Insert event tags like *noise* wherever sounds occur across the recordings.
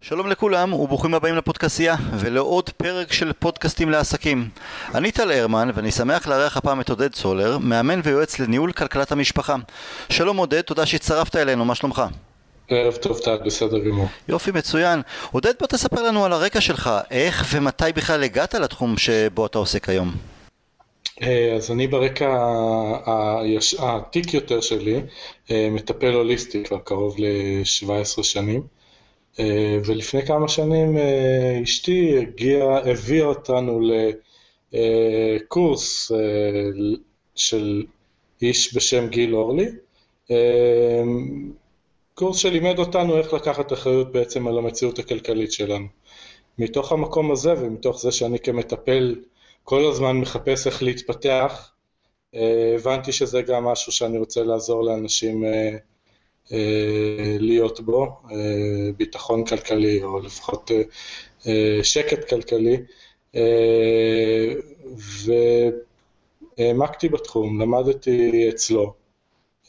שלום לכולם וברוכים הבאים לפודקאסייה ולעוד פרק של פודקאסטים לעסקים. אני טל הרמן ואני שמח לארח הפעם את עודד סולר, מאמן ויועץ לניהול כלכלת המשפחה. שלום עודד, תודה שהצטרפת אלינו, מה שלומך? ערב טוב טל, בסדר גמור. יופי, מצוין. עודד, בוא תספר לנו על הרקע שלך, איך ומתי בכלל הגעת לתחום שבו אתה עוסק היום. אה, אז אני ברקע העתיק יותר שלי, אה, מטפל הוליסטי כבר קרוב ל-17 שנים. אה, ולפני כמה שנים אה, אשתי הגיעה, הביאה אותנו לקורס אה, של איש בשם גיל אורלי, קורס שלימד אותנו איך לקחת אחריות בעצם על המציאות הכלכלית שלנו. מתוך המקום הזה ומתוך זה שאני כמטפל כל הזמן מחפש איך להתפתח, הבנתי שזה גם משהו שאני רוצה לעזור לאנשים להיות בו, אה, ביטחון כלכלי או לפחות אה, שקט כלכלי, והעמקתי בתחום, למדתי אצלו,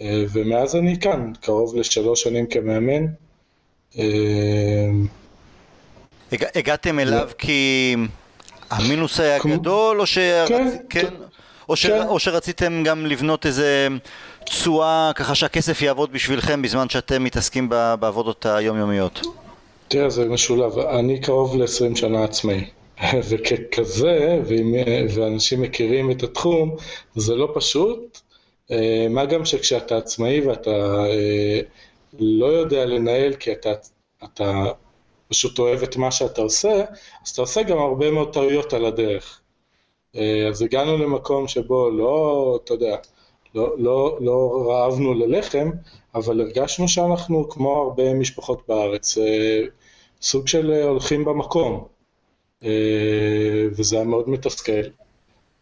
ומאז אני כאן, קרוב לשלוש שנים כמאמן. הגעתם אליו כי המינוס היה גדול, או ש... כן, כן. או, ש... כן. או שרציתם גם לבנות איזה תשואה ככה שהכסף יעבוד בשבילכם בזמן שאתם מתעסקים בעבודות היומיומיות? תראה, זה משולב. אני קרוב ל-20 שנה עצמאי. *laughs* וככזה, ואנשים מכירים את התחום, זה לא פשוט. אה, מה גם שכשאתה עצמאי ואתה אה, לא יודע לנהל כי אתה, אתה פשוט אוהב את מה שאתה עושה, אז אתה עושה גם הרבה מאוד טעויות על הדרך. אה, אז הגענו למקום שבו לא, אתה יודע, לא, לא, לא רעבנו ללחם, אבל הרגשנו שאנחנו, כמו הרבה משפחות בארץ, אה, סוג של אה, הולכים במקום, וזה היה מאוד מתסכל.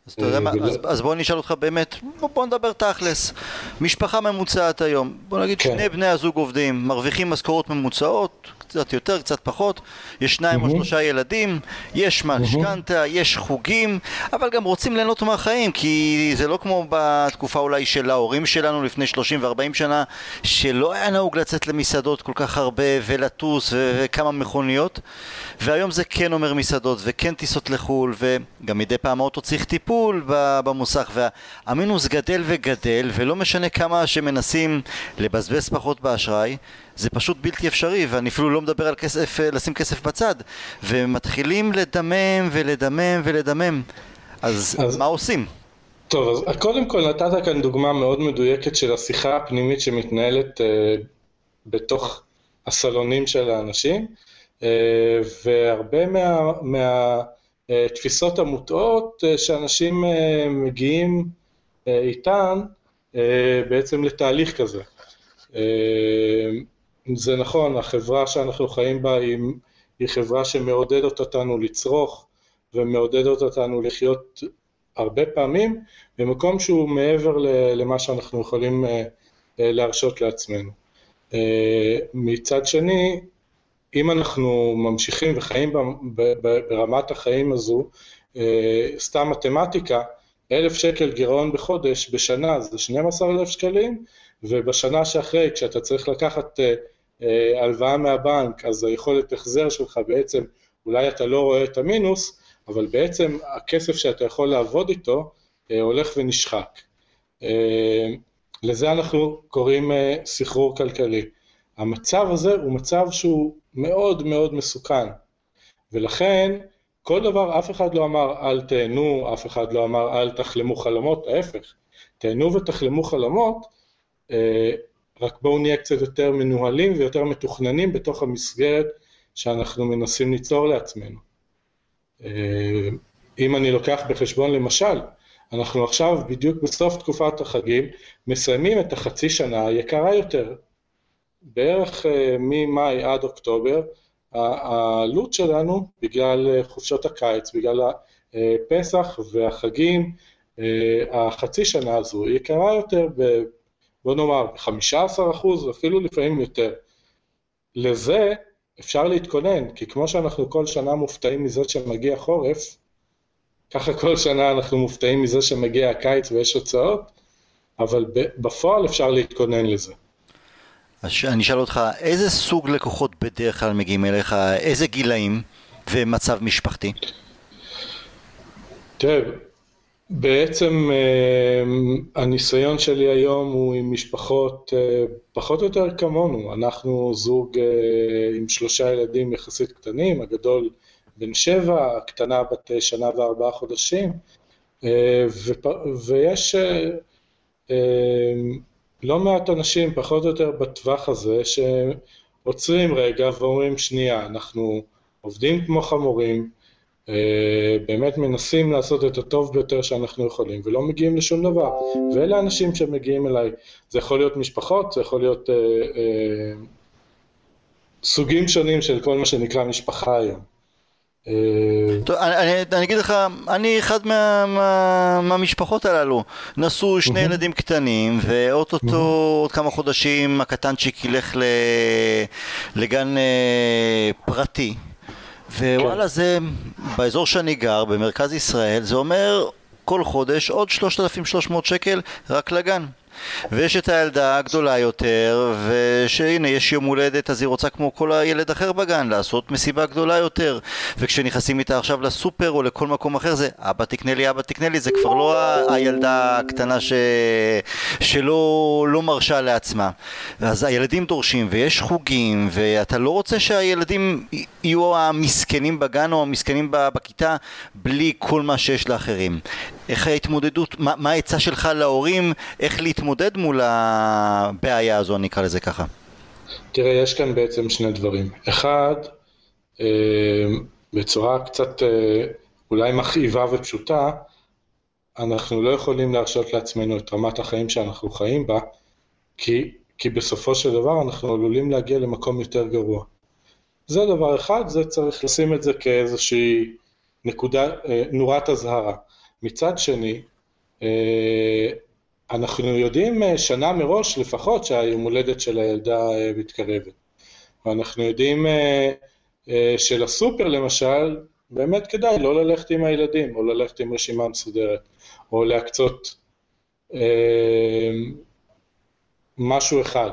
אז אתה יודע מה, אז, אז בוא נשאל אותך באמת, בוא, בוא נדבר תכלס. משפחה ממוצעת היום, בוא נגיד כן. שני בני הזוג עובדים, מרוויחים משכורות ממוצעות, קצת יותר, קצת פחות, יש שניים או שלושה ילדים, יש משכנתה, יש חוגים, אבל גם רוצים ליהנות מהחיים, כי זה לא כמו בתקופה אולי של ההורים שלנו לפני 30 ו-40 שנה, שלא היה נהוג לצאת למסעדות כל כך הרבה ולטוס וכמה מכוניות, והיום זה כן אומר מסעדות וכן טיסות לחו"ל, וגם מדי פעם האוטו צריך טיפול במוסך, והמינוס גדל וגדל, ולא משנה כמה שמנסים לבזבז פחות באשראי, זה פשוט בלתי אפשרי, ואני אפילו לא מדבר על כסף, אה, לשים כסף בצד, ומתחילים לדמם ולדמם ולדמם. אז, אז מה עושים? טוב, אז קודם כל נתת כאן דוגמה מאוד מדויקת של השיחה הפנימית שמתנהלת uh, בתוך הסלונים של האנשים, uh, והרבה מהתפיסות מה, uh, המוטעות שאנשים מגיעים איתן בעצם לתהליך כזה. זה נכון, החברה שאנחנו חיים בה היא, היא חברה שמעודדת אותנו לצרוך ומעודדת אותנו לחיות הרבה פעמים במקום שהוא מעבר למה שאנחנו יכולים אה, אה, להרשות לעצמנו. אה, מצד שני, אם אנחנו ממשיכים וחיים ברמת החיים הזו, סתם מתמטיקה, אלף שקל גירעון בחודש, בשנה זה 12 אלף שקלים, ובשנה שאחרי, כשאתה צריך לקחת הלוואה מהבנק, אז היכולת החזר שלך בעצם, אולי אתה לא רואה את המינוס, אבל בעצם הכסף שאתה יכול לעבוד איתו אה, הולך ונשחק. אה, לזה אנחנו קוראים סחרור כלכלי. המצב הזה הוא מצב שהוא מאוד מאוד מסוכן, ולכן כל דבר, אף אחד לא אמר אל תהנו, אף אחד לא אמר אל תחלמו חלומות, ההפך, תהנו ותחלמו חלומות, רק בואו נהיה קצת יותר מנוהלים ויותר מתוכננים בתוך המסגרת שאנחנו מנסים ליצור לעצמנו. אה, אם אני לוקח בחשבון למשל, אנחנו עכשיו בדיוק בסוף תקופת החגים מסיימים את החצי שנה היקרה יותר. בערך אה, ממאי עד אוקטובר העלות שלנו בגלל אה, חופשות הקיץ, בגלל הפסח והחגים, החצי שנה הזו יקרה יותר בוא נאמר, 15 אחוז, אפילו לפעמים יותר. לזה אפשר להתכונן, כי כמו שאנחנו כל שנה מופתעים מזה שמגיע חורף, ככה כל שנה אנחנו מופתעים מזה שמגיע הקיץ ויש הוצאות, אבל בפועל אפשר להתכונן לזה. אז אני אשאל אותך, איזה סוג לקוחות בדרך כלל מגיעים אליך, איזה גילאים ומצב משפחתי? תראה, בעצם אה, הניסיון שלי היום הוא עם משפחות אה, פחות או יותר כמונו, אנחנו זוג אה, עם שלושה ילדים יחסית קטנים, הגדול בן שבע, הקטנה בת שנה וארבעה חודשים, ויש לא מעט אנשים פחות או יותר בטווח הזה שעוצרים רגע ואומרים שנייה, אנחנו עובדים כמו חמורים, אה, באמת מנסים לעשות את הטוב ביותר שאנחנו יכולים ולא מגיעים לשום דבר. ואלה האנשים שמגיעים אליי. זה יכול להיות משפחות, זה יכול להיות אה, אה, סוגים שונים של כל מה שנקרא משפחה היום. אה, טוב, אני, אני אגיד לך, אני אחד מה, מה, מהמשפחות הללו. נשוי שני ילדים קטנים, ואו-טו-טו עוד כמה חודשים הקטנצ'יק ילך לגן אה, פרטי. ווואלה כן. זה, באזור שאני גר, במרכז ישראל, זה אומר כל חודש עוד 3,300 שקל רק לגן. ויש את הילדה הגדולה יותר, ושהנה יש יום הולדת אז היא רוצה כמו כל הילד אחר בגן לעשות מסיבה גדולה יותר. וכשנכנסים איתה עכשיו לסופר או לכל מקום אחר זה אבא תקנה לי, אבא תקנה לי, זה כבר לא הילדה הקטנה ש... שלא לא מרשה לעצמה. אז הילדים דורשים ויש חוגים ואתה לא רוצה שהילדים יהיו המסכנים בגן או המסכנים בכיתה בלי כל מה שיש לאחרים איך ההתמודדות, מה העצה שלך להורים, איך להתמודד מול הבעיה הזו, אני אקרא לזה ככה? תראה, יש כאן בעצם שני דברים. אחד, אה, בצורה קצת אה, אולי מכאיבה ופשוטה, אנחנו לא יכולים להרשות לעצמנו את רמת החיים שאנחנו חיים בה, כי, כי בסופו של דבר אנחנו עלולים להגיע למקום יותר גרוע. זה דבר אחד, זה צריך לשים את זה כאיזושהי נקודה, אה, נורת אזהרה. מצד שני, אה, אנחנו יודעים אה, שנה מראש לפחות שהיום הולדת של הילדה אה, מתקרבת. ואנחנו יודעים שלסופר למשל, באמת כדאי לא ללכת עם הילדים, או ללכת עם רשימה מסודרת, או להקצות משהו אחד.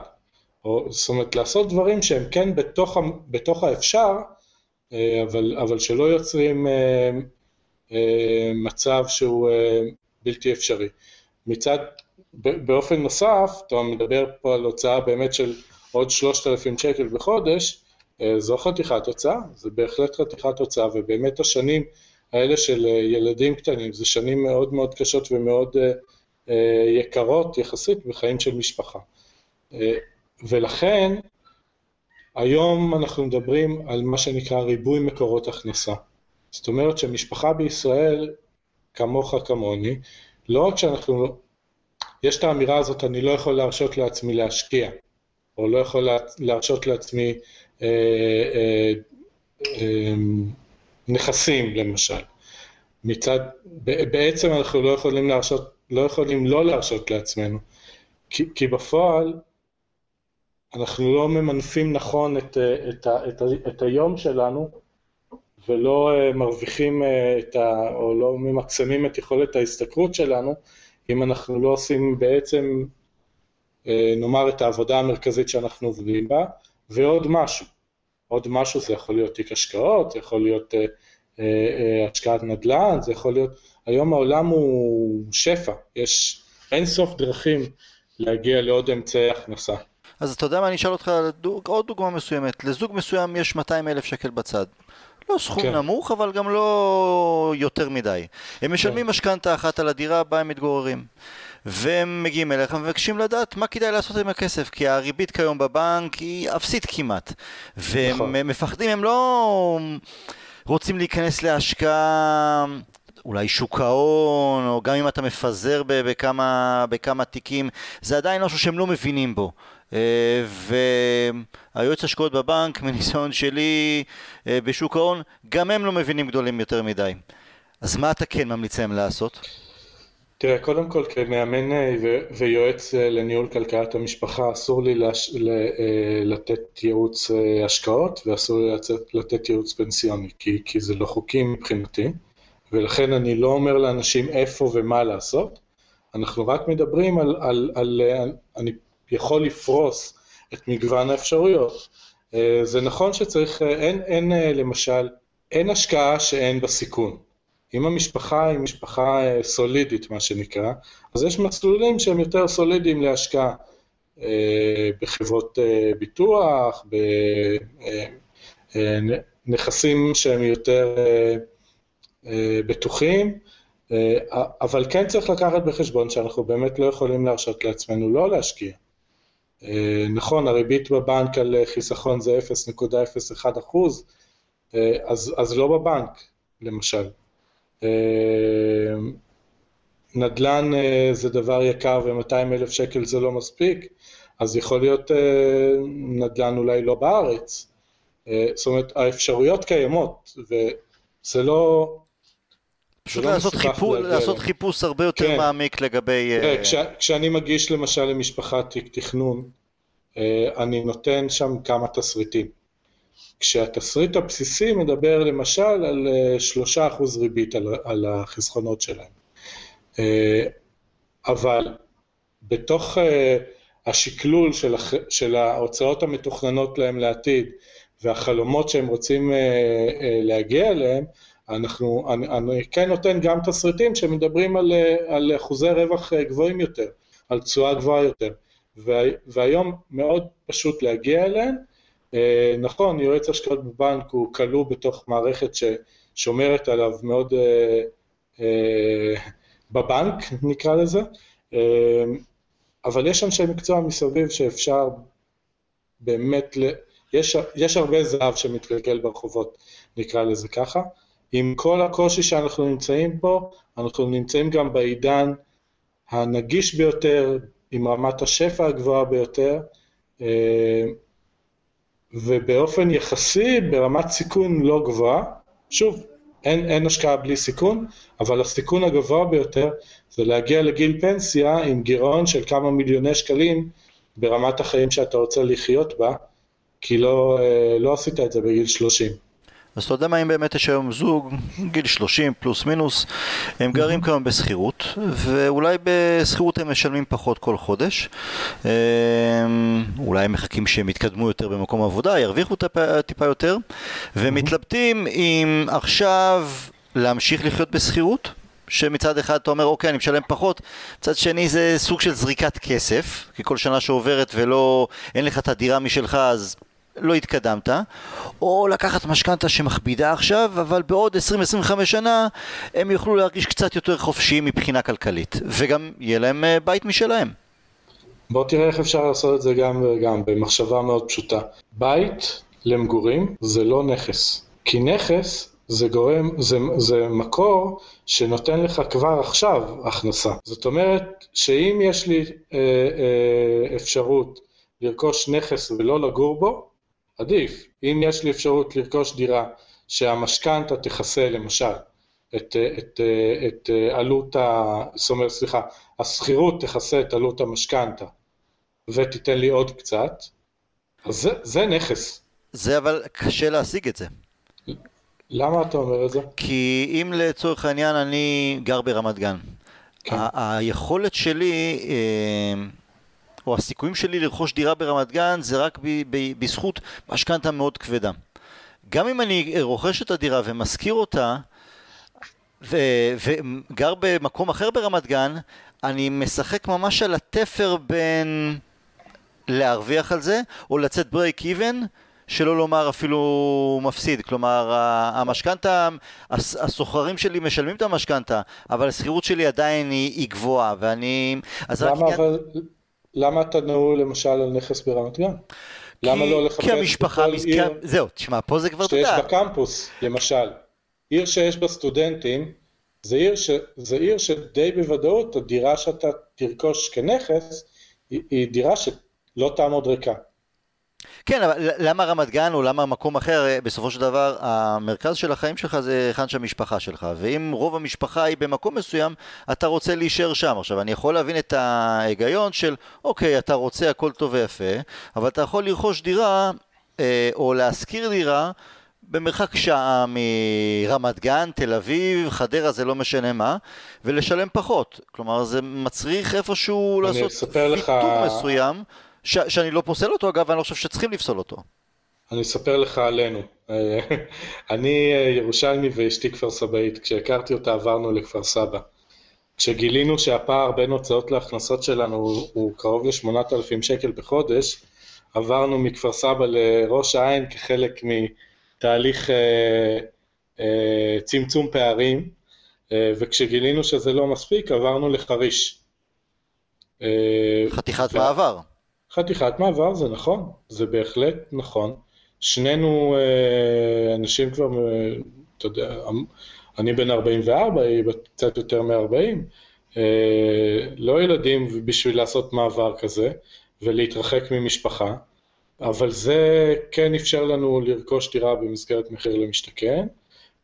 או, זאת אומרת, לעשות דברים שהם כן בתוך, בתוך האפשר, אבל, אבל שלא יוצרים מצב שהוא אה, בלתי אפשרי. מצד, באופן נוסף, אתה מדבר פה על הוצאה באמת של עוד 3,000 שקל בחודש, אה, זו חתיכת הוצאה, זה בהחלט חתיכת הוצאה, ובאמת השנים האלה של ילדים קטנים, זה שנים מאוד מאוד קשות ומאוד יקרות יחסית בחיים של משפחה. ולכן, היום אנחנו מדברים על מה שנקרא ריבוי מקורות הכנסה. זאת אומרת שמשפחה בישראל, כמוך כמוני, לא רק שאנחנו, יש את האמירה הזאת, אני לא יכול להרשות לעצמי להשקיע, או לא יכול להרשות לעצמי אה, אה, אה, נכסים למשל. מצד, בעצם אנחנו לא יכולים להרשות, לא יכולים לא להרשות לעצמנו, כי, כי בפועל אנחנו לא ממנפים נכון את, את, את, את היום שלנו ולא אה, מרוויחים אה, את ה... או לא ממקסמים את יכולת ההשתכרות שלנו, אם אנחנו לא עושים בעצם, אה, נאמר, את העבודה המרכזית שאנחנו עובדים בה, ועוד משהו. עוד משהו זה יכול להיות תיק השקעות, זה יכול להיות השקעת נדל"ן, זה יכול להיות... היום העולם הוא שפע, יש אין סוף דרכים להגיע לעוד אמצעי הכנסה. אז אתה יודע מה, אני אשאל אותך עוד דוגמה מסוימת. לזוג מסוים יש 200 אלף שקל בצד. לא סכום כן. נמוך, אבל גם לא יותר מדי. הם משלמים כן. משכנתה אחת על הדירה בה הם מתגוררים. והם מגיעים אליך ומבקשים לדעת מה כדאי לעשות עם הכסף, כי הריבית כיום בבנק היא אפסית כמעט. והם נכון. מפחדים, הם לא רוצים להיכנס להשקעה... אולי שוק ההון, או גם אם אתה מפזר בכמה, בכמה תיקים, זה עדיין משהו שהם לא מבינים בו. אה, והיועץ השקעות בבנק, *laughs* מניסיון שלי אה, בשוק ההון, גם הם לא מבינים גדולים יותר מדי. אז מה אתה כן ממליץ להם לעשות? תראה, קודם כל כמאמן אה, ויועץ לניהול כלכלת המשפחה, אסור לי לש... לתת ייעוץ השקעות ואסור לי לתת ייעוץ פנסיוני, כי, כי זה לא חוקי מבחינתי, ולכן אני לא אומר לאנשים איפה ומה לעשות, אנחנו רק מדברים על, על, על, על אני יכול לפרוס את מגוון האפשרויות. זה נכון שצריך, אין, אין למשל, אין השקעה שאין בה סיכון. אם המשפחה היא משפחה סולידית, מה שנקרא, אז יש מסלולים שהם יותר סולידיים להשקעה. בחברות ביטוח, בנכסים שהם יותר בטוחים, אבל כן צריך לקחת בחשבון שאנחנו באמת לא יכולים להרשות לעצמנו לא להשקיע. נכון, הריבית בבנק על חיסכון זה 0.01 אחוז, אז, אז לא בבנק, למשל. נדל"ן זה דבר יקר ו-200 אלף שקל זה לא מספיק, אז יכול להיות נדל"ן אולי לא בארץ. זאת אומרת, האפשרויות קיימות, וזה לא... פשוט לא לעשות, חיפוש, לעשות חיפוש הרבה יותר כן. מעמיק לגבי... תראה, כש, כשאני מגיש למשל למשפחה תיק תכנון, אני נותן שם כמה תסריטים. כשהתסריט הבסיסי מדבר למשל על 3% ריבית על, על החסכונות שלהם. אבל בתוך השקלול של, הח... של ההוצאות המתוכננות להם לעתיד והחלומות שהם רוצים להגיע אליהם, אנחנו, אני, אני כן נותן גם תסריטים שמדברים על, על אחוזי רווח גבוהים יותר, על תשואה גבוהה יותר, וה, והיום מאוד פשוט להגיע אליהם. אה, נכון, יועץ השקעות בבנק הוא כלוא בתוך מערכת ששומרת עליו מאוד אה, אה, בבנק, נקרא לזה, אה, אבל יש אנשי מקצוע מסביב שאפשר באמת, ל... יש, יש הרבה זהב שמתגלגל ברחובות, נקרא לזה ככה. עם כל הקושי שאנחנו נמצאים פה, אנחנו נמצאים גם בעידן הנגיש ביותר, עם רמת השפע הגבוהה ביותר, אה, ובאופן יחסי ברמת סיכון לא גבוהה. שוב, אין, אין השקעה בלי סיכון, אבל הסיכון הגבוה ביותר זה להגיע לגיל פנסיה עם גירעון של כמה מיליוני שקלים ברמת החיים שאתה רוצה לחיות בה, כי לא, אה, לא עשית את זה בגיל 30. אז אתה יודע מה אם באמת יש היום זוג, גיל 30 פלוס מינוס, הם גרים כיום בשכירות, ואולי בשכירות הם משלמים פחות כל חודש. אמ, אולי הם מחכים שהם יתקדמו יותר במקום עבודה, ירוויחו טיפה, טיפה יותר, ומתלבטים אם עכשיו להמשיך לחיות בשכירות. שמצד אחד אתה אומר אוקיי אני משלם פחות, מצד שני זה סוג של זריקת כסף, כי כל שנה שעוברת ולא, אין לך את הדירה משלך אז לא התקדמת, או לקחת משכנתה שמכבידה עכשיו, אבל בעוד 20-25 שנה הם יוכלו להרגיש קצת יותר חופשיים מבחינה כלכלית, וגם יהיה להם אה, בית משלהם. בוא תראה איך אפשר לעשות את זה גם וגם, במחשבה מאוד פשוטה. בית למגורים זה לא נכס, כי נכס זה גורם, זה, זה מקור שנותן לך כבר עכשיו הכנסה. זאת אומרת שאם יש לי אה, אה, אפשרות לרכוש נכס ולא לגור בו, עדיף. אם יש לי אפשרות לרכוש דירה שהמשכנתה תכסה למשל את, את, את עלות ה... זאת אומרת, סליחה, השכירות תכסה את עלות המשכנתה ותיתן לי עוד קצת, אז זה, זה נכס. זה אבל קשה להשיג את זה. למה אתה אומר את זה? כי אם לצורך העניין אני גר ברמת גן, כן. היכולת שלי... אה, או הסיכויים שלי לרכוש דירה ברמת גן זה רק ב- ב- בזכות משכנתה מאוד כבדה. גם אם אני רוכש את הדירה ומשכיר אותה ו- וגר במקום אחר ברמת גן, אני משחק ממש על התפר בין להרוויח על זה או לצאת ברייק איבן שלא לומר אפילו מפסיד, כלומר המשכנתה, הסוחרים שלי משלמים את המשכנתה, אבל השכירות שלי עדיין היא, היא גבוהה ואני... למה רק... אבל... למה אתה נעול למשל על נכס ברמת גן? למה לא לחפש כי המשפחה, מס... עיר זהו, תשמע, פה זה כבר תודה. שיש בה קמפוס, למשל. עיר שיש בה סטודנטים, זה עיר, ש... זה עיר שדי בוודאות הדירה שאתה תרכוש כנכס, היא, היא דירה שלא תעמוד ריקה. כן, אבל למה רמת גן או למה מקום אחר, בסופו של דבר המרכז של החיים שלך זה היכן שהמשפחה שלך, ואם רוב המשפחה היא במקום מסוים, אתה רוצה להישאר שם. עכשיו, אני יכול להבין את ההיגיון של, אוקיי, אתה רוצה הכל טוב ויפה, אבל אתה יכול לרכוש דירה אה, או להשכיר דירה במרחק שעה מרמת גן, תל אביב, חדרה זה לא משנה מה, ולשלם פחות. כלומר, זה מצריך איפשהו לעשות ויתור לך... מסוים. ש, שאני לא פוסל אותו אגב, ואני לא חושב שצריכים לפסול אותו. אני אספר לך עלינו. *laughs* אני ירושלמי ואשתי כפר סבאית, כשהכרתי אותה עברנו לכפר סבא. כשגילינו שהפער בין הוצאות להכנסות שלנו הוא, הוא קרוב ל-8,000 שקל בחודש, עברנו מכפר סבא לראש העין כחלק מתהליך אה, אה, צמצום פערים, אה, וכשגילינו שזה לא מספיק עברנו לחריש. אה, חתיכת ו... מעבר. חתיכת מעבר זה נכון, זה בהחלט נכון. שנינו אה, אנשים כבר, אה, אתה יודע, אני בן 44, היא קצת יותר מ-40, אה, לא ילדים בשביל לעשות מעבר כזה ולהתרחק ממשפחה, אבל זה כן אפשר לנו לרכוש דירה במסגרת מחיר למשתכן,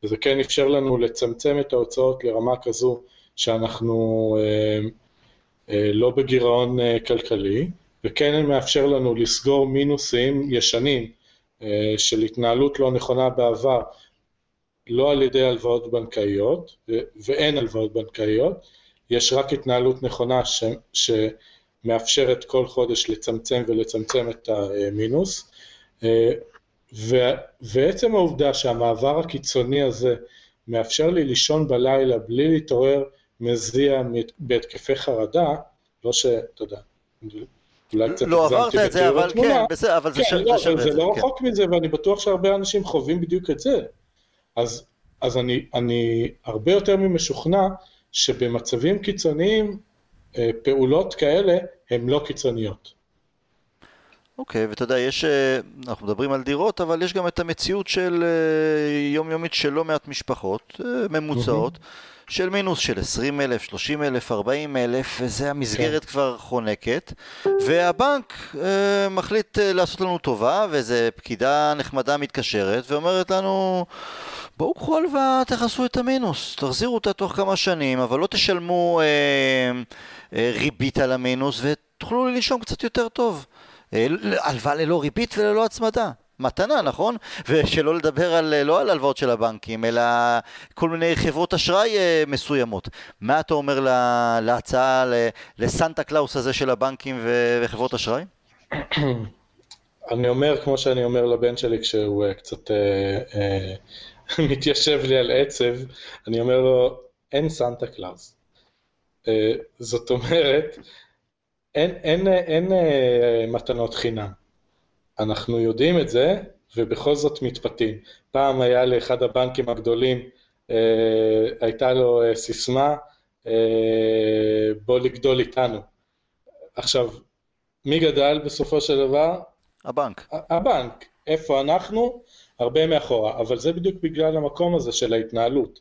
וזה כן אפשר לנו לצמצם את ההוצאות לרמה כזו שאנחנו לא בגירעון כלכלי, וכן מאפשר לנו לסגור מינוסים ישנים של התנהלות לא נכונה בעבר לא על ידי הלוואות בנקאיות, ואין הלוואות בנקאיות, יש רק התנהלות נכונה ש, שמאפשרת כל חודש לצמצם ולצמצם את המינוס, ועצם העובדה שהמעבר הקיצוני הזה מאפשר לי לישון בלילה בלי להתעורר מזיע בהתקפי חרדה, לא שאתה יודע, אולי קצת לא עברת את זה, אבל כן, בסדר, אבל זה שווה את זה. זה לא כן. רחוק מזה, ואני בטוח שהרבה אנשים חווים בדיוק את זה. אז, אז אני, אני הרבה יותר ממשוכנע שבמצבים קיצוניים אה, פעולות כאלה הן לא קיצוניות. אוקיי, okay, ואתה יודע, יש, אה, אנחנו מדברים על דירות, אבל יש גם את המציאות של אה, יומיומית של לא מעט משפחות ממוצעות, mm-hmm. של מינוס של 20 אלף, 30 אלף, 40 אלף, וזה המסגרת okay. כן. כבר חונקת, והבנק אה, מחליט לעשות לנו טובה, ואיזה פקידה נחמדה מתקשרת ואומרת לנו... בואו קחו הלוואה, תכסו את המינוס, תחזירו אותה תוך כמה שנים, אבל לא תשלמו אה, אה, ריבית על המינוס ותוכלו לנשום קצת יותר טוב. אה, הלוואה ללא ריבית וללא הצמדה. מתנה, נכון? ושלא לדבר על, לא על הלוואות של הבנקים, אלא כל מיני חברות אשראי אה, מסוימות. מה אתה אומר לה, להצעה, לסנטה קלאוס הזה של הבנקים וחברות אשראי? *clears throat* אני אומר, כמו שאני אומר לבן שלי כשהוא אה, קצת אה, אה, *laughs* מתיישב לי על עצב, אני אומר לו, אין סנטה קלאוס. אה, זאת אומרת, אין, אין, אין, אין מתנות חינם. אנחנו יודעים את זה, ובכל זאת מתפתים. פעם היה לאחד הבנקים הגדולים, אה, הייתה לו אה, סיסמה, אה, בוא לגדול איתנו. עכשיו, מי גדל בסופו של דבר? הבנק. הבנק. איפה אנחנו? הרבה מאחורה, אבל זה בדיוק בגלל המקום הזה של ההתנהלות.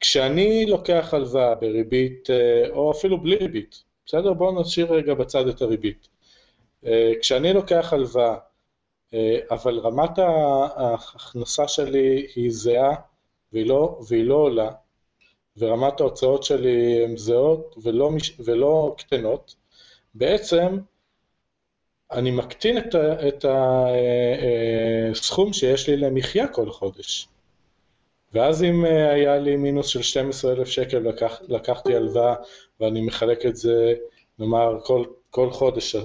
כשאני לוקח הלוואה בריבית, אה, או אפילו בלי ריבית, בסדר? בואו נשאיר רגע בצד את הריבית. אה, כשאני לוקח הלוואה, אה, אבל רמת ההכנסה שלי היא זהה והיא לא, והיא לא עולה, ורמת ההוצאות שלי הן זהות ולא, ולא קטנות, בעצם אני מקטין את הסכום אה, שיש לי למחיה כל חודש. ואז אם היה לי מינוס של 12,000 שקל, לקח, לקחתי הלוואה ואני מחלק את זה, נאמר, כל, כל חודש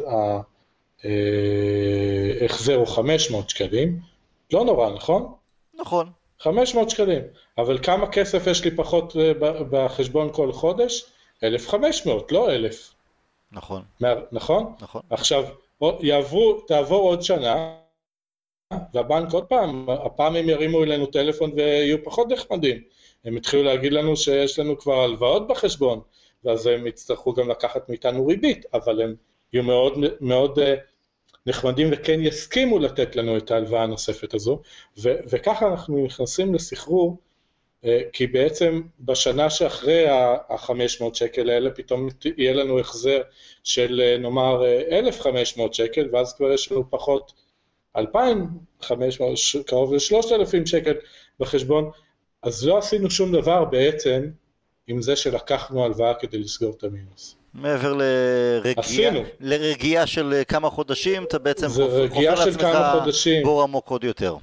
ההחזר הוא 500 שקלים, לא נורא, נכון? נכון. 500 שקלים, אבל כמה כסף יש לי פחות בחשבון כל חודש? 1,500, לא 1,000. נכון. נכון? נכון. עכשיו, יעברו, תעבור עוד שנה, והבנק עוד פעם, הפעם הם ירימו אלינו טלפון ויהיו פחות נחמדים. הם יתחילו להגיד לנו שיש לנו כבר הלוואות בחשבון, ואז הם יצטרכו גם לקחת מאיתנו ריבית, אבל הם יהיו מאוד, מאוד אה, נחמדים וכן יסכימו לתת לנו את ההלוואה הנוספת הזו, ו- וככה אנחנו נכנסים לסחרור אה, כי בעצם בשנה שאחרי ה-500 שקל האלה פתאום יהיה לנו החזר של אה, נאמר 1,500 אה, שקל ואז כבר יש לנו פחות 2,500, קרוב ל-3,000 שקל בחשבון, אז לא עשינו שום דבר בעצם עם זה שלקחנו הלוואה כדי לסגור את המינוס. מעבר לרגיעה, לרגיעה של כמה חודשים, אתה בעצם חופר לעצמך בור עמוק עוד יותר.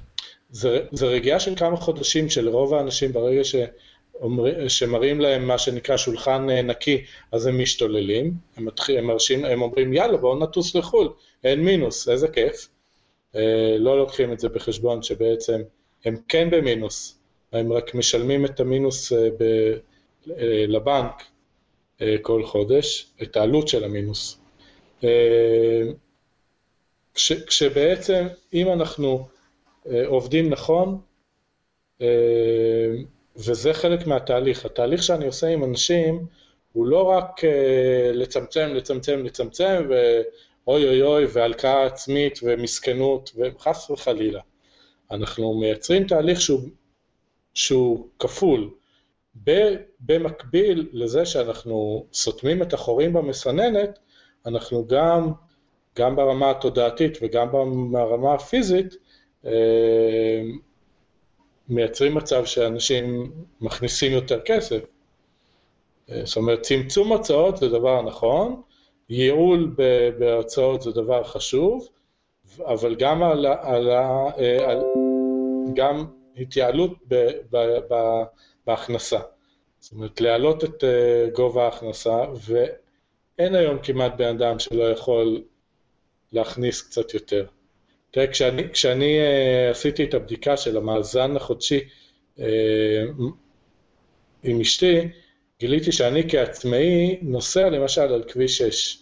זה, זה רגיעה של כמה חודשים שלרוב האנשים ברגע שאומר, שמראים להם מה שנקרא שולחן אה, נקי, אז הם משתוללים, הם, מתחיל, הם, מרשים, הם אומרים יאללה בואו נטוס לחו"ל, אין מינוס, איזה כיף. לא לוקחים את זה בחשבון שבעצם הם כן במינוס, הם רק משלמים את המינוס ב, לבנק כל חודש, את העלות של המינוס. כש, כשבעצם אם אנחנו עובדים נכון, וזה חלק מהתהליך. התהליך שאני עושה עם אנשים הוא לא רק לצמצם, לצמצם, לצמצם, ואוי אוי אוי, והלקאה עצמית ומסכנות, וחס וחלילה. אנחנו מייצרים תהליך שהוא, שהוא כפול. במקביל לזה שאנחנו סותמים את החורים במסננת, אנחנו גם, גם ברמה התודעתית וגם ברמה הפיזית, מייצרים מצב שאנשים מכניסים יותר כסף. זאת אומרת, צמצום הוצאות זה דבר נכון, ייעול בהוצאות זה דבר חשוב, אבל גם, על, על, על, גם התייעלות ב, ב, ב, בהכנסה. זאת אומרת, להעלות את אה, גובה ההכנסה, ואין היום כמעט בן אדם שלא יכול להכניס קצת יותר. תראה, כשאני, כשאני uh, עשיתי את הבדיקה של המאזן החודשי uh, עם אשתי, גיליתי שאני כעצמאי נוסע למשל על כביש 6.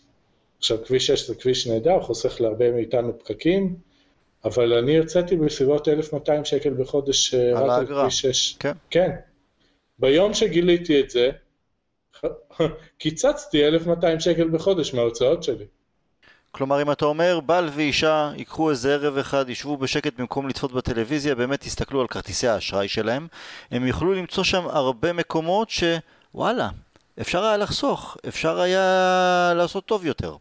עכשיו, כביש 6 זה כביש נהדר, חוסך להרבה מאיתנו פקקים, אבל אני הרציתי בסביבות 1,200 שקל בחודש רק על כביש 6. כן. כן. ביום שגיליתי את זה, קיצצתי 1,200 שקל בחודש מההוצאות שלי. כלומר, אם אתה אומר, בעל ואישה ייקחו איזה ערב אחד, ישבו בשקט במקום לצפות בטלוויזיה, באמת יסתכלו על כרטיסי האשראי שלהם, הם יוכלו למצוא שם הרבה מקומות שוואלה, אפשר היה לחסוך, אפשר היה לעשות טוב יותר.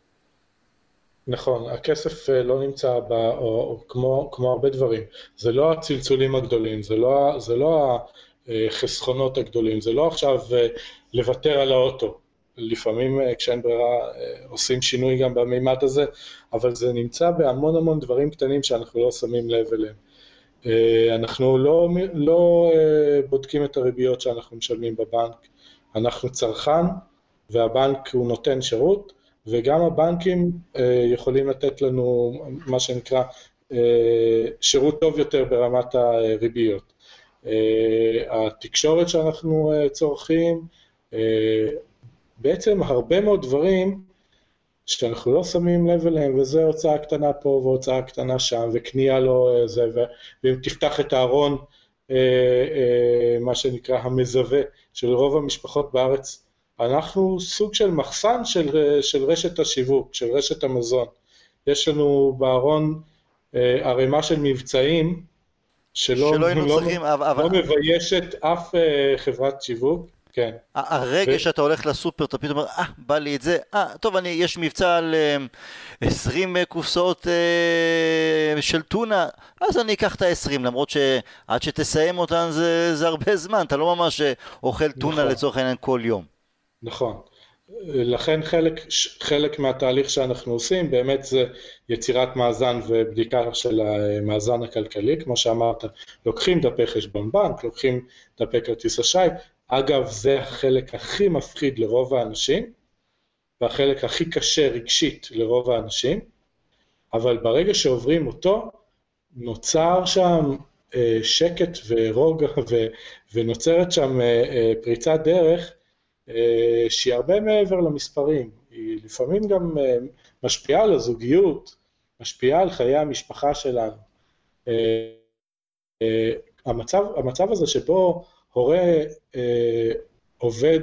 נכון, הכסף אה, לא נמצא, ב, או, או, כמו, כמו הרבה דברים, זה לא הצלצולים הגדולים, זה לא, זה לא החסכונות הגדולים, זה לא עכשיו אה, לוותר על האוטו. לפעמים אה, כשאין ברירה אה, עושים שינוי גם במימד הזה, אבל זה נמצא בהמון המון דברים קטנים שאנחנו לא שמים לב אליהם. אה, אנחנו לא, לא בודקים את הריביות שאנחנו משלמים בבנק, אנחנו צרכן והבנק הוא נותן שירות, וגם הבנקים יכולים לתת לנו מה שנקרא שירות טוב יותר ברמת הריביות. התקשורת שאנחנו צורכים, בעצם הרבה מאוד דברים שאנחנו לא שמים לב אליהם, וזה הוצאה קטנה פה והוצאה קטנה שם, וקנייה לא אה, זה, ואם תפתח את הארון, אה, אה, מה שנקרא המזווה של רוב המשפחות בארץ, אנחנו סוג של מחסן של, של רשת השיווק, של רשת המזון. יש לנו בארון ערימה של מבצעים שלא, שלא לא, צריכים, לא, אבל... לא מביישת אף חברת שיווק. כן. הרגע ו... שאתה הולך לסופר, אתה פתאום אומר, אה, בא לי את זה, אה, טוב, אני, יש מבצע על uh, 20 קופסאות uh, של טונה, אז אני אקח את ה-20, למרות שעד שתסיים אותן זה, זה הרבה זמן, אתה לא ממש אה, אוכל טונה נכון. לצורך העניין כל יום. נכון. לכן חלק, חלק מהתהליך שאנחנו עושים באמת זה יצירת מאזן ובדיקה של המאזן הכלכלי, כמו שאמרת, לוקחים דפי חשבון בנק, לוקחים דפי כרטיס אשראי, אגב, זה החלק הכי מפחיד לרוב האנשים, והחלק הכי קשה רגשית לרוב האנשים, אבל ברגע שעוברים אותו, נוצר שם אה, שקט ורוגע ונוצרת שם אה, אה, פריצת דרך שהיא הרבה מעבר למספרים. היא לפעמים גם אה, משפיעה על הזוגיות, משפיעה על חיי המשפחה שלנו. אה, אה, המצב, המצב הזה שבו הורה אה, עובד,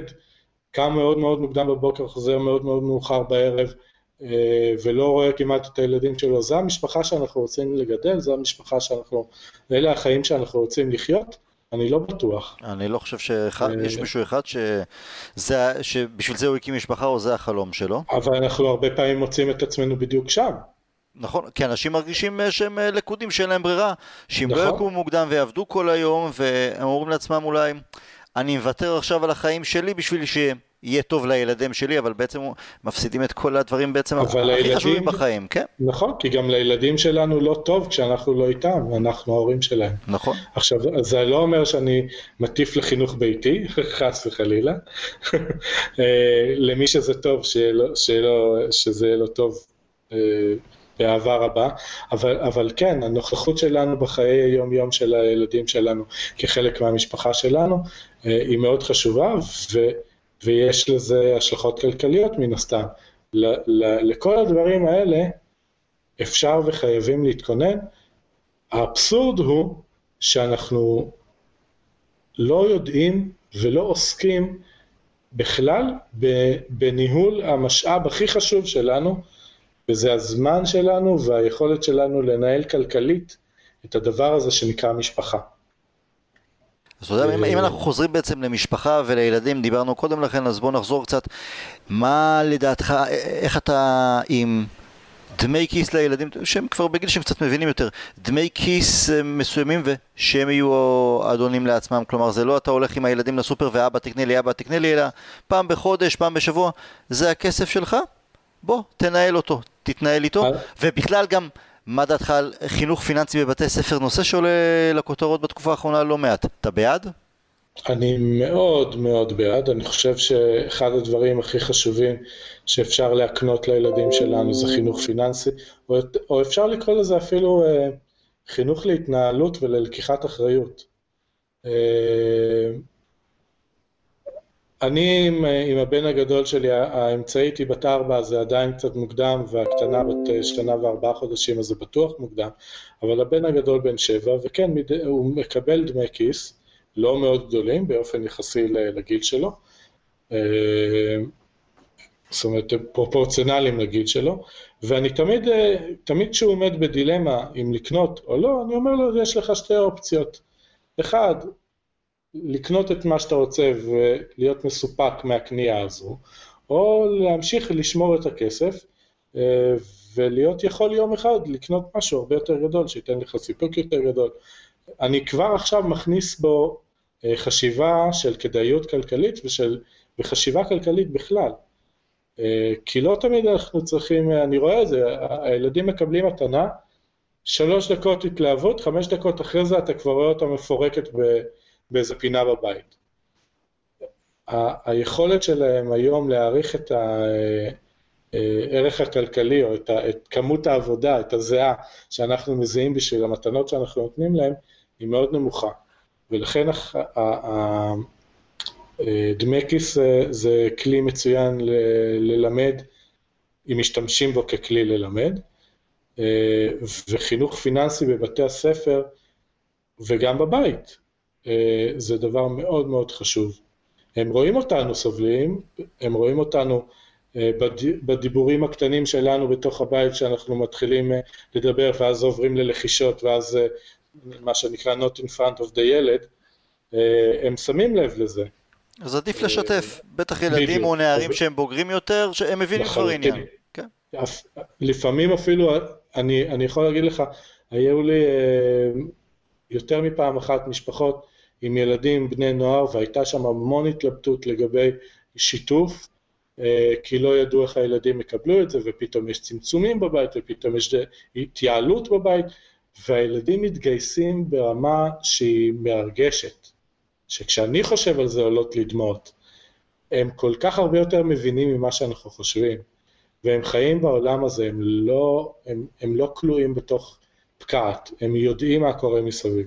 קם מאוד מאוד מוקדם בבוקר, חוזר מאוד מאוד מאוחר בערב, אה, ולא רואה כמעט את הילדים שלו, זו המשפחה שאנחנו רוצים לגדל, זו המשפחה שאנחנו, אלה החיים שאנחנו רוצים לחיות. אני לא בטוח. אני לא חושב שיש אה, מישהו אחד שזה, שבשביל זה הוא הקים משפחה או זה החלום שלו. אבל אנחנו הרבה פעמים מוצאים את עצמנו בדיוק שם. נכון, כי אנשים מרגישים אה, שהם אה, לכודים, שאין להם ברירה, שאם לא נכון. לא יקומו מוקדם ויעבדו כל היום, והם אומרים לעצמם אולי, אני מוותר עכשיו על החיים שלי בשביל שיהיה טוב לילדים שלי, אבל בעצם מפסידים את כל הדברים בעצם הכי לילדים, חשובים בחיים, כן? נכון, כי גם לילדים שלנו לא טוב כשאנחנו לא איתם, אנחנו ההורים שלהם. נכון. עכשיו, זה לא אומר שאני מטיף לחינוך ביתי, *laughs* חס וחלילה. *laughs* אה, למי שזה טוב, שיהיה לו, שיהיה לו, שזה יהיה לו טוב. באהבה רבה, אבל, אבל כן, הנוכחות שלנו בחיי היום-יום של הילדים שלנו כחלק מהמשפחה שלנו היא מאוד חשובה, ו, ויש לזה השלכות כלכליות מן הסתם. לכל הדברים האלה אפשר וחייבים להתכונן. האבסורד הוא שאנחנו לא יודעים ולא עוסקים בכלל בניהול המשאב הכי חשוב שלנו, וזה הזמן שלנו והיכולת שלנו לנהל כלכלית את הדבר הזה שנקרא משפחה. אז אתה יודע, אם, אם אנחנו חוזרים בעצם למשפחה ולילדים, דיברנו קודם לכן, אז בואו נחזור קצת. מה לדעתך, איך אתה עם דמי כיס לילדים, שהם כבר בגיל שהם קצת מבינים יותר, דמי כיס אה, מסוימים ושהם יהיו אדונים לעצמם, כלומר זה לא אתה הולך עם הילדים לסופר ואבא תקנה לי, אבא תקנה לי, אלא פעם בחודש, פעם בשבוע, זה הכסף שלך, בוא, תנהל אותו, תתנהל איתו, אה. ובכלל גם, מה דעתך על חינוך פיננסי בבתי ספר, נושא שעולה לכותרות בתקופה האחרונה לא מעט, אתה בעד? אני מאוד מאוד בעד, אני חושב שאחד הדברים הכי חשובים שאפשר להקנות לילדים שלנו זה חינוך פיננסי, או, או אפשר לקרוא לזה אפילו אה, חינוך להתנהלות וללקיחת אחריות. אה, אני עם, עם הבן הגדול שלי, האמצעית היא בת ארבע, זה עדיין קצת מוקדם, והקטנה בת שנה וארבעה חודשים, אז זה בטוח מוקדם, אבל הבן הגדול בן שבע, וכן, הוא מקבל דמי כיס, לא מאוד גדולים באופן יחסי לגיל שלו, אה, זאת אומרת פרופורציונליים לגיל שלו, ואני תמיד, אה, תמיד כשהוא עומד בדילמה אם לקנות או לא, אני אומר לו, יש לך שתי אופציות. אחד, לקנות את מה שאתה רוצה ולהיות מסופק מהקנייה הזו, או להמשיך לשמור את הכסף אה, ולהיות יכול יום אחד לקנות משהו הרבה יותר גדול, שייתן לך סיפוק יותר גדול. אני כבר עכשיו מכניס בו אה, חשיבה של כדאיות כלכלית ושל, וחשיבה כלכלית בכלל. אה, כי לא תמיד אנחנו צריכים, אני רואה את זה, הילדים מקבלים מתנה, שלוש דקות התלהבות, חמש דקות אחרי זה אתה כבר רואה אותה מפורקת באיזה פינה בבית. היכולת שלהם היום להעריך את הערך הכלכלי או את, את כמות העבודה, את הזיעה שאנחנו מזהים בשביל המתנות שאנחנו נותנים להם, היא מאוד נמוכה. ולכן דמי כיס זה כלי מצוין ללמד, אם משתמשים בו ככלי ללמד, וחינוך פיננסי בבתי הספר וגם בבית, זה דבר מאוד מאוד חשוב. הם רואים אותנו סובלים, הם רואים אותנו בדיבורים הקטנים שלנו בתוך הבית, שאנחנו מתחילים לדבר ואז עוברים ללחישות ואז מה שנקרא not in front of the ילד, אה, הם שמים לב לזה. אז עדיף לשתף, בטח ילדים או נערים שהם בוגרים יותר, שהם מבינים כבר עניין. כן. לפעמים אפילו, אני, יכול להגיד לך, היו לי אה, יותר מפעם אחת משפחות עם ילדים, בני נוער, והייתה שם המון התלבטות לגבי שיתוף, אה, כי לא ידעו איך הילדים יקבלו את זה, ופתאום יש צמצומים בבית, ופתאום יש התייעלות בבית, והילדים מתגייסים ברמה שהיא מרגשת, שכשאני חושב על זה עולות לי דמעות. הם כל כך הרבה יותר מבינים ממה שאנחנו חושבים, והם חיים בעולם הזה, הם לא, הם, הם לא כלואים בתוך פקעת, הם יודעים מה קורה מסביב,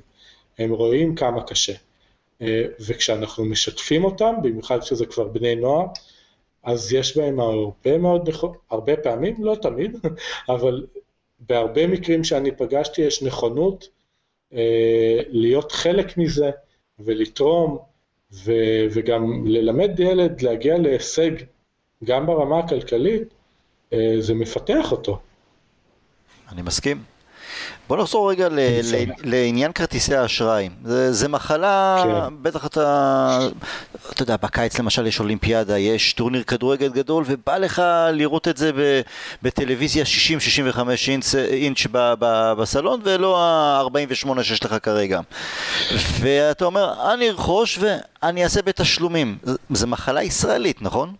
הם רואים כמה קשה. אה, וכשאנחנו משתפים אותם, במיוחד כשזה כבר בני נוער, אז יש בהם הרבה מאוד, הרבה פעמים, לא תמיד, *laughs* אבל בהרבה מקרים שאני פגשתי יש נכונות אה, להיות חלק מזה ולתרום וגם ללמד ילד להגיע להישג גם ברמה הכלכלית, אה, זה מפתח אותו. אני מסכים. בוא נחזור רגע ל, ל, לעניין כרטיסי האשראי. זה, זה מחלה, כן. בטח אתה, אתה יודע, בקיץ למשל יש אולימפיאדה, יש טורניר כדורגל גדול, ובא לך לראות את זה ב, בטלוויזיה 60-65 אינץ', אינץ' ב, ב, בסלון, ולא ה-48 שיש לך כרגע. ואתה אומר, אני ארכוש ואני אעשה בתשלומים. זה מחלה ישראלית, נכון?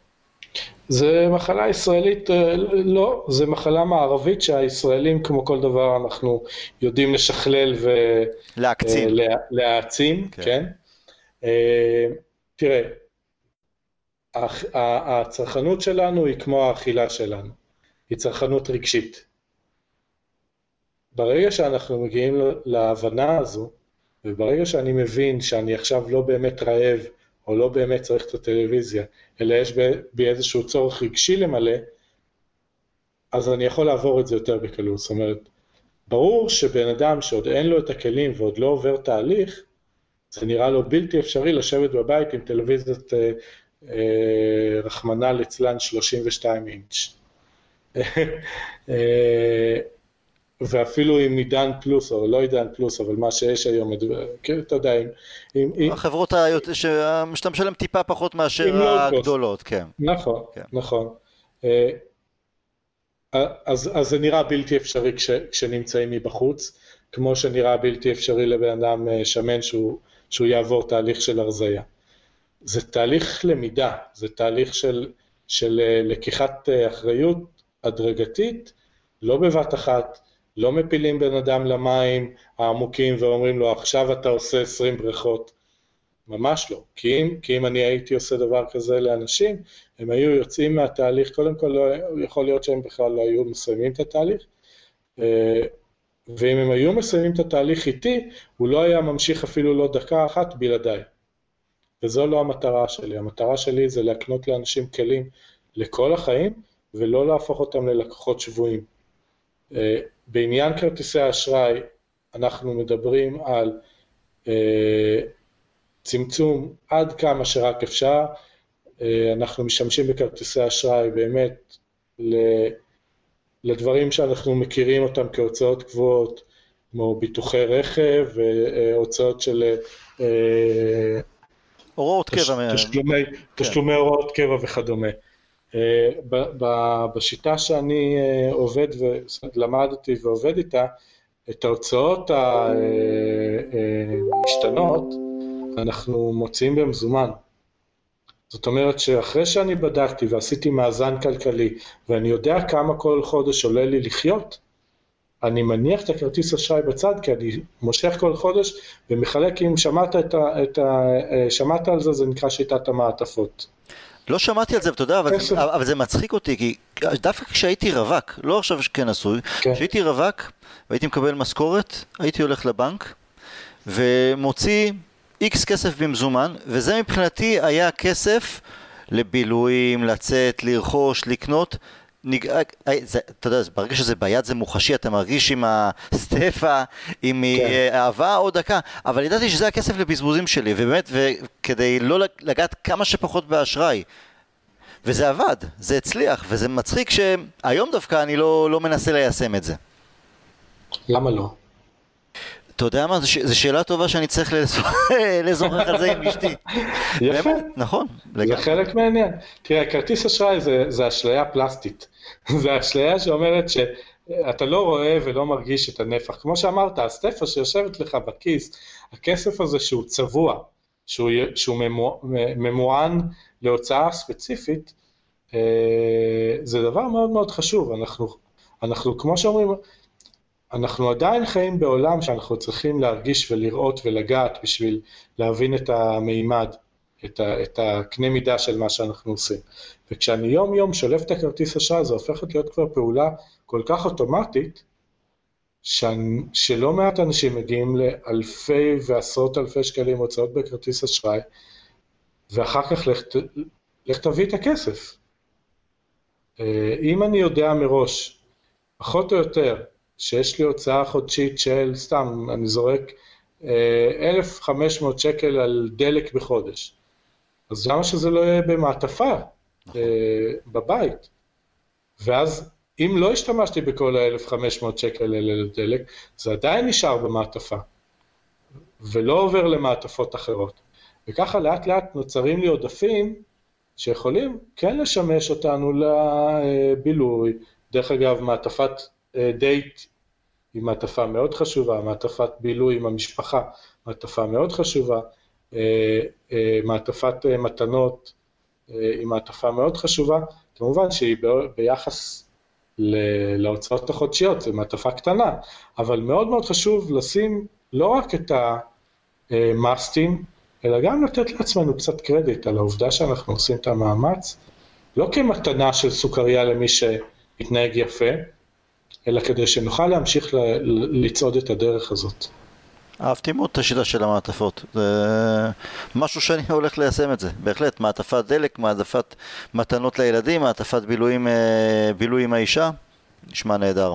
זה מחלה ישראלית, אה, לא, זה מחלה מערבית שהישראלים כמו כל דבר אנחנו יודעים לשכלל ולהעצים, כן. כן. אה, תראה, הצרכנות שלנו היא כמו האכילה שלנו, היא צרכנות רגשית. ברגע שאנחנו מגיעים להבנה הזו, וברגע שאני מבין שאני עכשיו לא באמת רעב, או לא באמת צריך את הטלוויזיה, אלא יש בי איזשהו צורך רגשי למלא, אז אני יכול לעבור את זה יותר בקלות. זאת אומרת, ברור שבן אדם שעוד אין לו את הכלים ועוד לא עובר תהליך, זה נראה לו בלתי אפשרי לשבת בבית עם טלוויזיית אה, אה, רחמנא ליצלן 32 אינץ'. *laughs* אה, ואפילו עם עידן פלוס, או לא עידן פלוס, אבל מה שיש היום, כן, אתה יודע, עם... החברות שאתה משלם טיפה פחות מאשר הגדולות, כן. נכון, כן. נכון. אה, אז, אז זה נראה בלתי אפשרי כש, כשנמצאים מבחוץ, כמו שנראה בלתי אפשרי לבן אדם אה, שמן שהוא, שהוא יעבור תהליך של הרזייה. זה תהליך למידה, זה תהליך של, של אה, לקיחת אחריות הדרגתית, לא בבת אחת, לא מפילים בן אדם למים העמוקים ואומרים לו עכשיו אתה עושה 20 בריכות, ממש לא. כי אם, כי אם אני הייתי עושה דבר כזה לאנשים, הם היו יוצאים מהתהליך, קודם כל לא, יכול להיות שהם בכלל לא היו מסיימים את התהליך, אה, ואם הם היו מסיימים את התהליך איתי, הוא לא היה ממשיך אפילו לא דקה אחת בלעדיי. וזו לא המטרה שלי, המטרה שלי זה להקנות לאנשים כלים לכל החיים, ולא להפוך אותם ללקוחות שבויים. אה, בעניין כרטיסי האשראי אנחנו מדברים על אה, צמצום עד כמה שרק אפשר, אה, אנחנו משתמשים בכרטיסי אשראי באמת לדברים שאנחנו מכירים אותם כהוצאות קבועות, כמו ביטוחי רכב והוצאות של... הוראות קבע. תשלומי, כן. תשלומי הוראות קבע וכדומה. אה, בשיטה שאני אה, עובד ולמדתי ועובד איתה, את ההוצאות המשתנות אה, אנחנו מוציאים במזומן. זאת אומרת שאחרי שאני בדקתי ועשיתי מאזן כלכלי ואני יודע כמה כל חודש עולה לי לחיות, אני מניח את הכרטיס אשראי בצד כי אני מושך כל חודש ומחלק, אם שמעת, את ה, את ה, שמעת על זה, זה נקרא שיטת המעטפות. לא שמעתי על זה, אתה יודע, אבל, אבל זה מצחיק אותי, כי דווקא כשהייתי רווק, לא עכשיו כנשוי, כן. כשהייתי רווק והייתי מקבל משכורת, הייתי הולך לבנק ומוציא איקס כסף במזומן, וזה מבחינתי היה כסף לבילויים, לצאת, לרכוש, לקנות. נג... אה, זה, אתה יודע, ברגע שזה ביד זה מוחשי, אתה מרגיש עם הסטפה, עם כן. אה, אהבה עוד דקה, אבל ידעתי שזה הכסף לבזבוזים שלי, ובאמת, וכדי לא לגעת כמה שפחות באשראי. וזה עבד, זה הצליח, וזה מצחיק שהיום דווקא אני לא, לא מנסה ליישם את זה. למה לא? אתה יודע מה, זו שאלה טובה שאני צריך לשוחח *laughs* על זה עם אשתי. יפה. נכון. זה חלק מהעניין. תראה, כרטיס אשראי זה, אשליה פלסטית. *laughs* זה אשליה שאומרת שאתה לא רואה ולא מרגיש את הנפח. כמו שאמרת, הסטפה שיושבת לך בכיס, הכסף הזה שהוא צבוע, שהוא, שהוא ממוען להוצאה ספציפית, אה, זה דבר מאוד מאוד חשוב. אנחנו, אנחנו כמו שאומרים, אנחנו עדיין חיים בעולם שאנחנו צריכים להרגיש ולראות ולגעת בשביל להבין את המימד, את, ה, את הקנה מידה של מה שאנחנו עושים. וכשאני יום יום שולף את הכרטיס אשראי, זה הופכת להיות כבר פעולה כל כך אוטומטית, שאני, שלא מעט אנשים מגיעים לאלפי ועשרות אלפי שקלים הוצאות בכרטיס אשראי, ואחר כך לך, לך תביא את הכסף. אה, אם אני יודע מראש, פחות או יותר, שיש לי הוצאה חודשית של, סתם, אני זורק 1,500 אה, שקל על דלק בחודש. אז למה שזה לא יהיה במעטפה נכון. אה, בבית? ואז אם לא השתמשתי בכל ה-1,500 שקל האלה לדלק, זה עדיין נשאר במעטפה, ולא עובר למעטפות אחרות. וככה לאט לאט נוצרים לי עודפים שיכולים כן לשמש אותנו לבילוי. דרך אגב, מעטפת דייט היא מעטפה מאוד חשובה, מעטפת בילוי עם המשפחה, מעטפה מאוד חשובה, אה, אה, מעטפת אה, מתנות היא מעטפה מאוד חשובה, כמובן שהיא ביחס להוצאות החודשיות, זו מעטפה קטנה, אבל מאוד מאוד חשוב לשים לא רק את המאסטים, אלא גם לתת לעצמנו קצת קרדיט על העובדה שאנחנו עושים את המאמץ, לא כמתנה של סוכריה למי שמתנהג יפה, אלא כדי שנוכל להמשיך לצעוד את הדרך הזאת. אהבתי מאוד את השיטה של המעטפות, זה משהו שאני *laughs* הולך ליישם את זה, בהחלט, מעטפת דלק, מעטפת מתנות לילדים, מעטפת בילויים, אה, בילוי עם האישה, נשמע נהדר.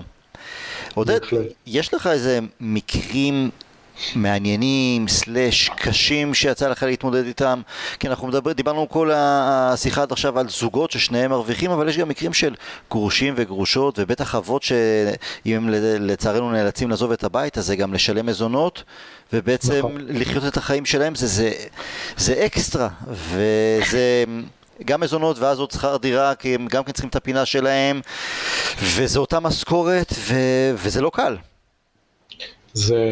עודד, יש לך איזה מקרים מעניינים, סלאש, קשים שיצא לך להתמודד איתם? כי אנחנו מדבר, דיברנו כל השיחה עד עכשיו על זוגות ששניהם מרוויחים, אבל יש גם מקרים של גרושים וגרושות, ובטח אבות שאם הם לצערנו נאלצים לעזוב את הבית, אז זה גם לשלם מזונות, ובעצם נכון. לחיות את החיים שלהם זה, זה, זה אקסטרה, וזה... גם מזונות ואז עוד שכר דירה, כי הם גם כן צריכים את הפינה שלהם, וזה אותה משכורת, ו... וזה לא קל. זה,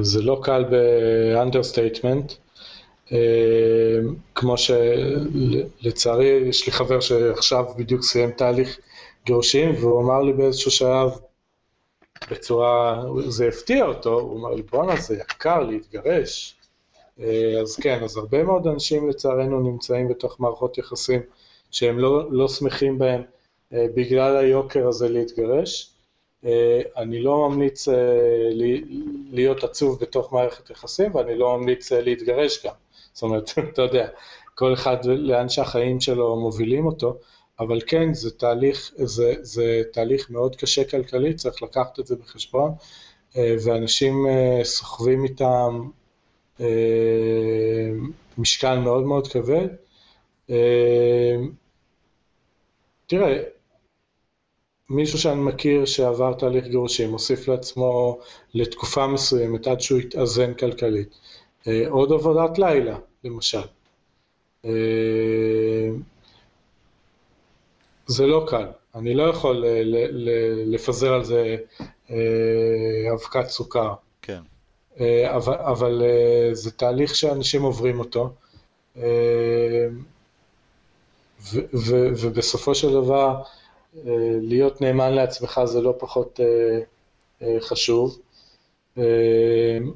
זה לא קל ב understatement. אה, כמו שלצערי יש לי חבר שעכשיו בדיוק סיים תהליך גירושים והוא אמר לי באיזשהו שלב בצורה, זה הפתיע אותו, הוא אמר לי בואנה זה יקר להתגרש. אה, אז כן, אז הרבה מאוד אנשים לצערנו נמצאים בתוך מערכות יחסים שהם לא, לא שמחים בהם אה, בגלל היוקר הזה להתגרש. אה, אני לא ממליץ אה, להיות עצוב בתוך מערכת יחסים ואני לא ממליץ אה, להתגרש גם. זאת אומרת, *laughs* אתה יודע, כל אחד לאן שהחיים שלו מובילים אותו, אבל כן, זה תהליך, זה, זה תהליך מאוד קשה כלכלית, צריך לקחת את זה בחשבון, ואנשים סוחבים איתם משקל מאוד מאוד כבד. תראה, מישהו שאני מכיר שעבר תהליך גירושים, מוסיף לעצמו לתקופה מסוימת עד שהוא יתאזן כלכלית. אה, עוד עבודת לילה, למשל. אה, זה לא קל, אני לא יכול אה, לפזר על זה אבקת סוכר. כן. אבל, אבל זה תהליך שאנשים עוברים אותו, ו, ו, ובסופו של דבר, אה, להיות נאמן לעצמך זה לא פחות אה, אה, חשוב.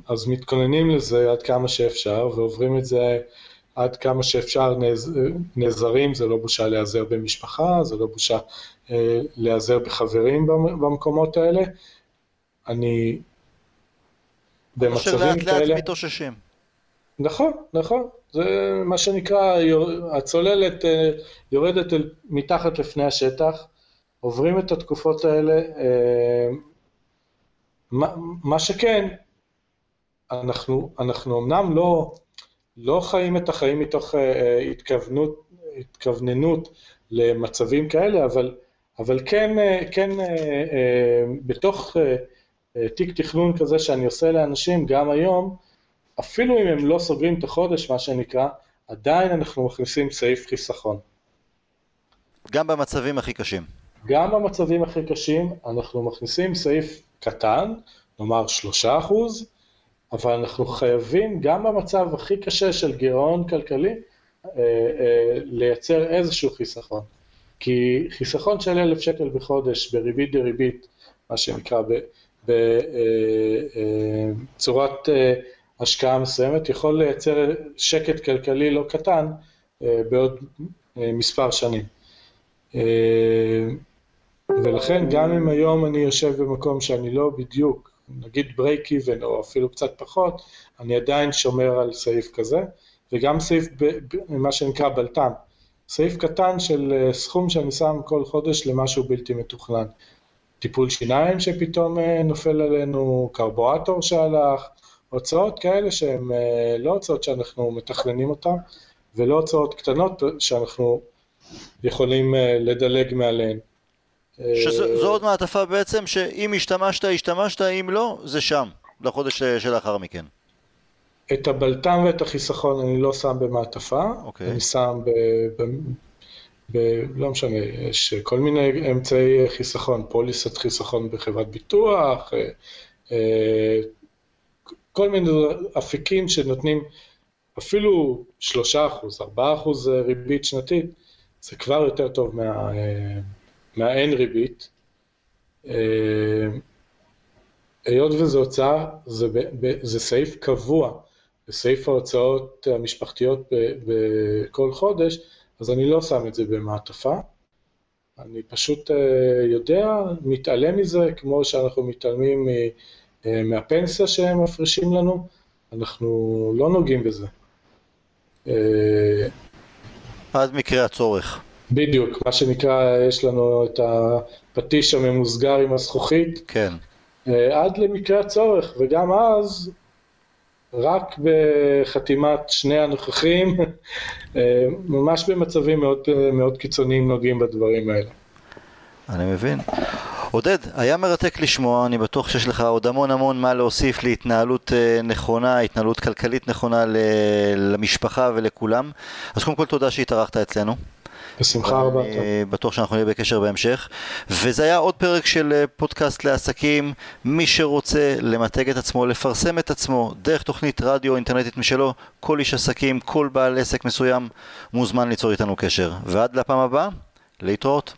אז מתכוננים לזה עד כמה שאפשר ועוברים את זה עד כמה שאפשר, נעזרים, זה לא בושה להיעזר במשפחה, זה לא בושה להיעזר בחברים במקומות האלה. אני במצבים כאלה... לאט לאט מתאוששים. נכון, נכון, זה מה שנקרא, הצוללת יורדת מתחת לפני השטח, עוברים את התקופות האלה, אה, מה, שכן, אנחנו, אנחנו אמנם לא, לא חיים את החיים מתוך אה, אה, התכוונות, התכווננות למצבים כאלה, אבל, אבל כן, כן בתוך תיק תכנון כזה שאני עושה לאנשים גם היום, אפילו אם הם לא סוגרים את החודש, מה שנקרא, עדיין אנחנו מכניסים סעיף חיסכון. גם במצבים הכי קשים. גם במצבים הכי קשים אנחנו מכניסים סעיף קטן, נאמר שלושה אחוז, אבל אנחנו חייבים גם במצב הכי קשה של גירעון כלכלי אה, אה, לייצר איזשהו חיסכון. כי חיסכון של אלף שקל בחודש בריבית דריבית, מה שנקרא בצורת אה, השקעה מסוימת, יכול לייצר שקט כלכלי לא קטן בעוד מספר שנים. ולכן גם אם היום אני יושב במקום שאני לא בדיוק, נגיד break even או אפילו קצת פחות, אני עדיין שומר על סעיף כזה, וגם סעיף, מה שנקרא בלת"ם, סעיף קטן של אה, סכום שאני שם כל חודש למשהו בלתי מתוכנן. טיפול שיניים שפתאום אה, נופל עלינו, קרבואטור שהלך, הוצאות כאלה שהן אה, לא הוצאות שאנחנו מתכננים אותן, ולא הוצאות קטנות שאנחנו יכולים לדלג מעליהן. שזו עוד מעטפה בעצם שאם השתמשת, השתמשת, אם לא, זה שם, לחודש שלאחר מכן. את הבלטם ואת החיסכון אני לא שם במעטפה, okay. אוקיי. אני שם ב... ב, ב לא משנה, יש כל מיני אמצעי חיסכון, פוליסת חיסכון בחברת ביטוח, אה, אה, כל מיני אפיקים שנותנים אפילו 3%, 4% ריבית שנתית, זה כבר יותר טוב מה... אה, מהאין ריבית, אה, היות וזו הוצאה, זה, זה סעיף קבוע בסעיף ההוצאות המשפחתיות בכל חודש, אז אני לא שם את זה במעטפה. אני פשוט יודע, מתעלם מזה, כמו שאנחנו מתעלמים מהפנסיה שהם מפרישים לנו, אנחנו לא נוגעים בזה. עד מקרה הצורך. בדיוק, מה שנקרא, יש לנו את הפטיש הממוסגר עם הזכוכית. כן. עד למקרה הצורך, וגם אז, רק בחתימת שני הנוכחים, *laughs* ממש במצבים מאוד, מאוד קיצוניים נוגעים בדברים האלה. אני מבין. עודד, היה מרתק לשמוע, אני בטוח שיש לך עוד המון המון מה להוסיף להתנהלות אה, נכונה, התנהלות כלכלית נכונה למשפחה ולכולם. אז קודם כל תודה שהתארחת אצלנו. בשמחה רבה. אני בטוח שאנחנו נהיה בקשר בהמשך. וזה היה עוד פרק של אה, פודקאסט לעסקים. מי שרוצה למתג את עצמו, לפרסם את עצמו דרך תוכנית רדיו אינטרנטית משלו, כל איש עסקים, כל בעל עסק מסוים, מוזמן ליצור איתנו קשר. ועד לפעם הבאה, להתראות.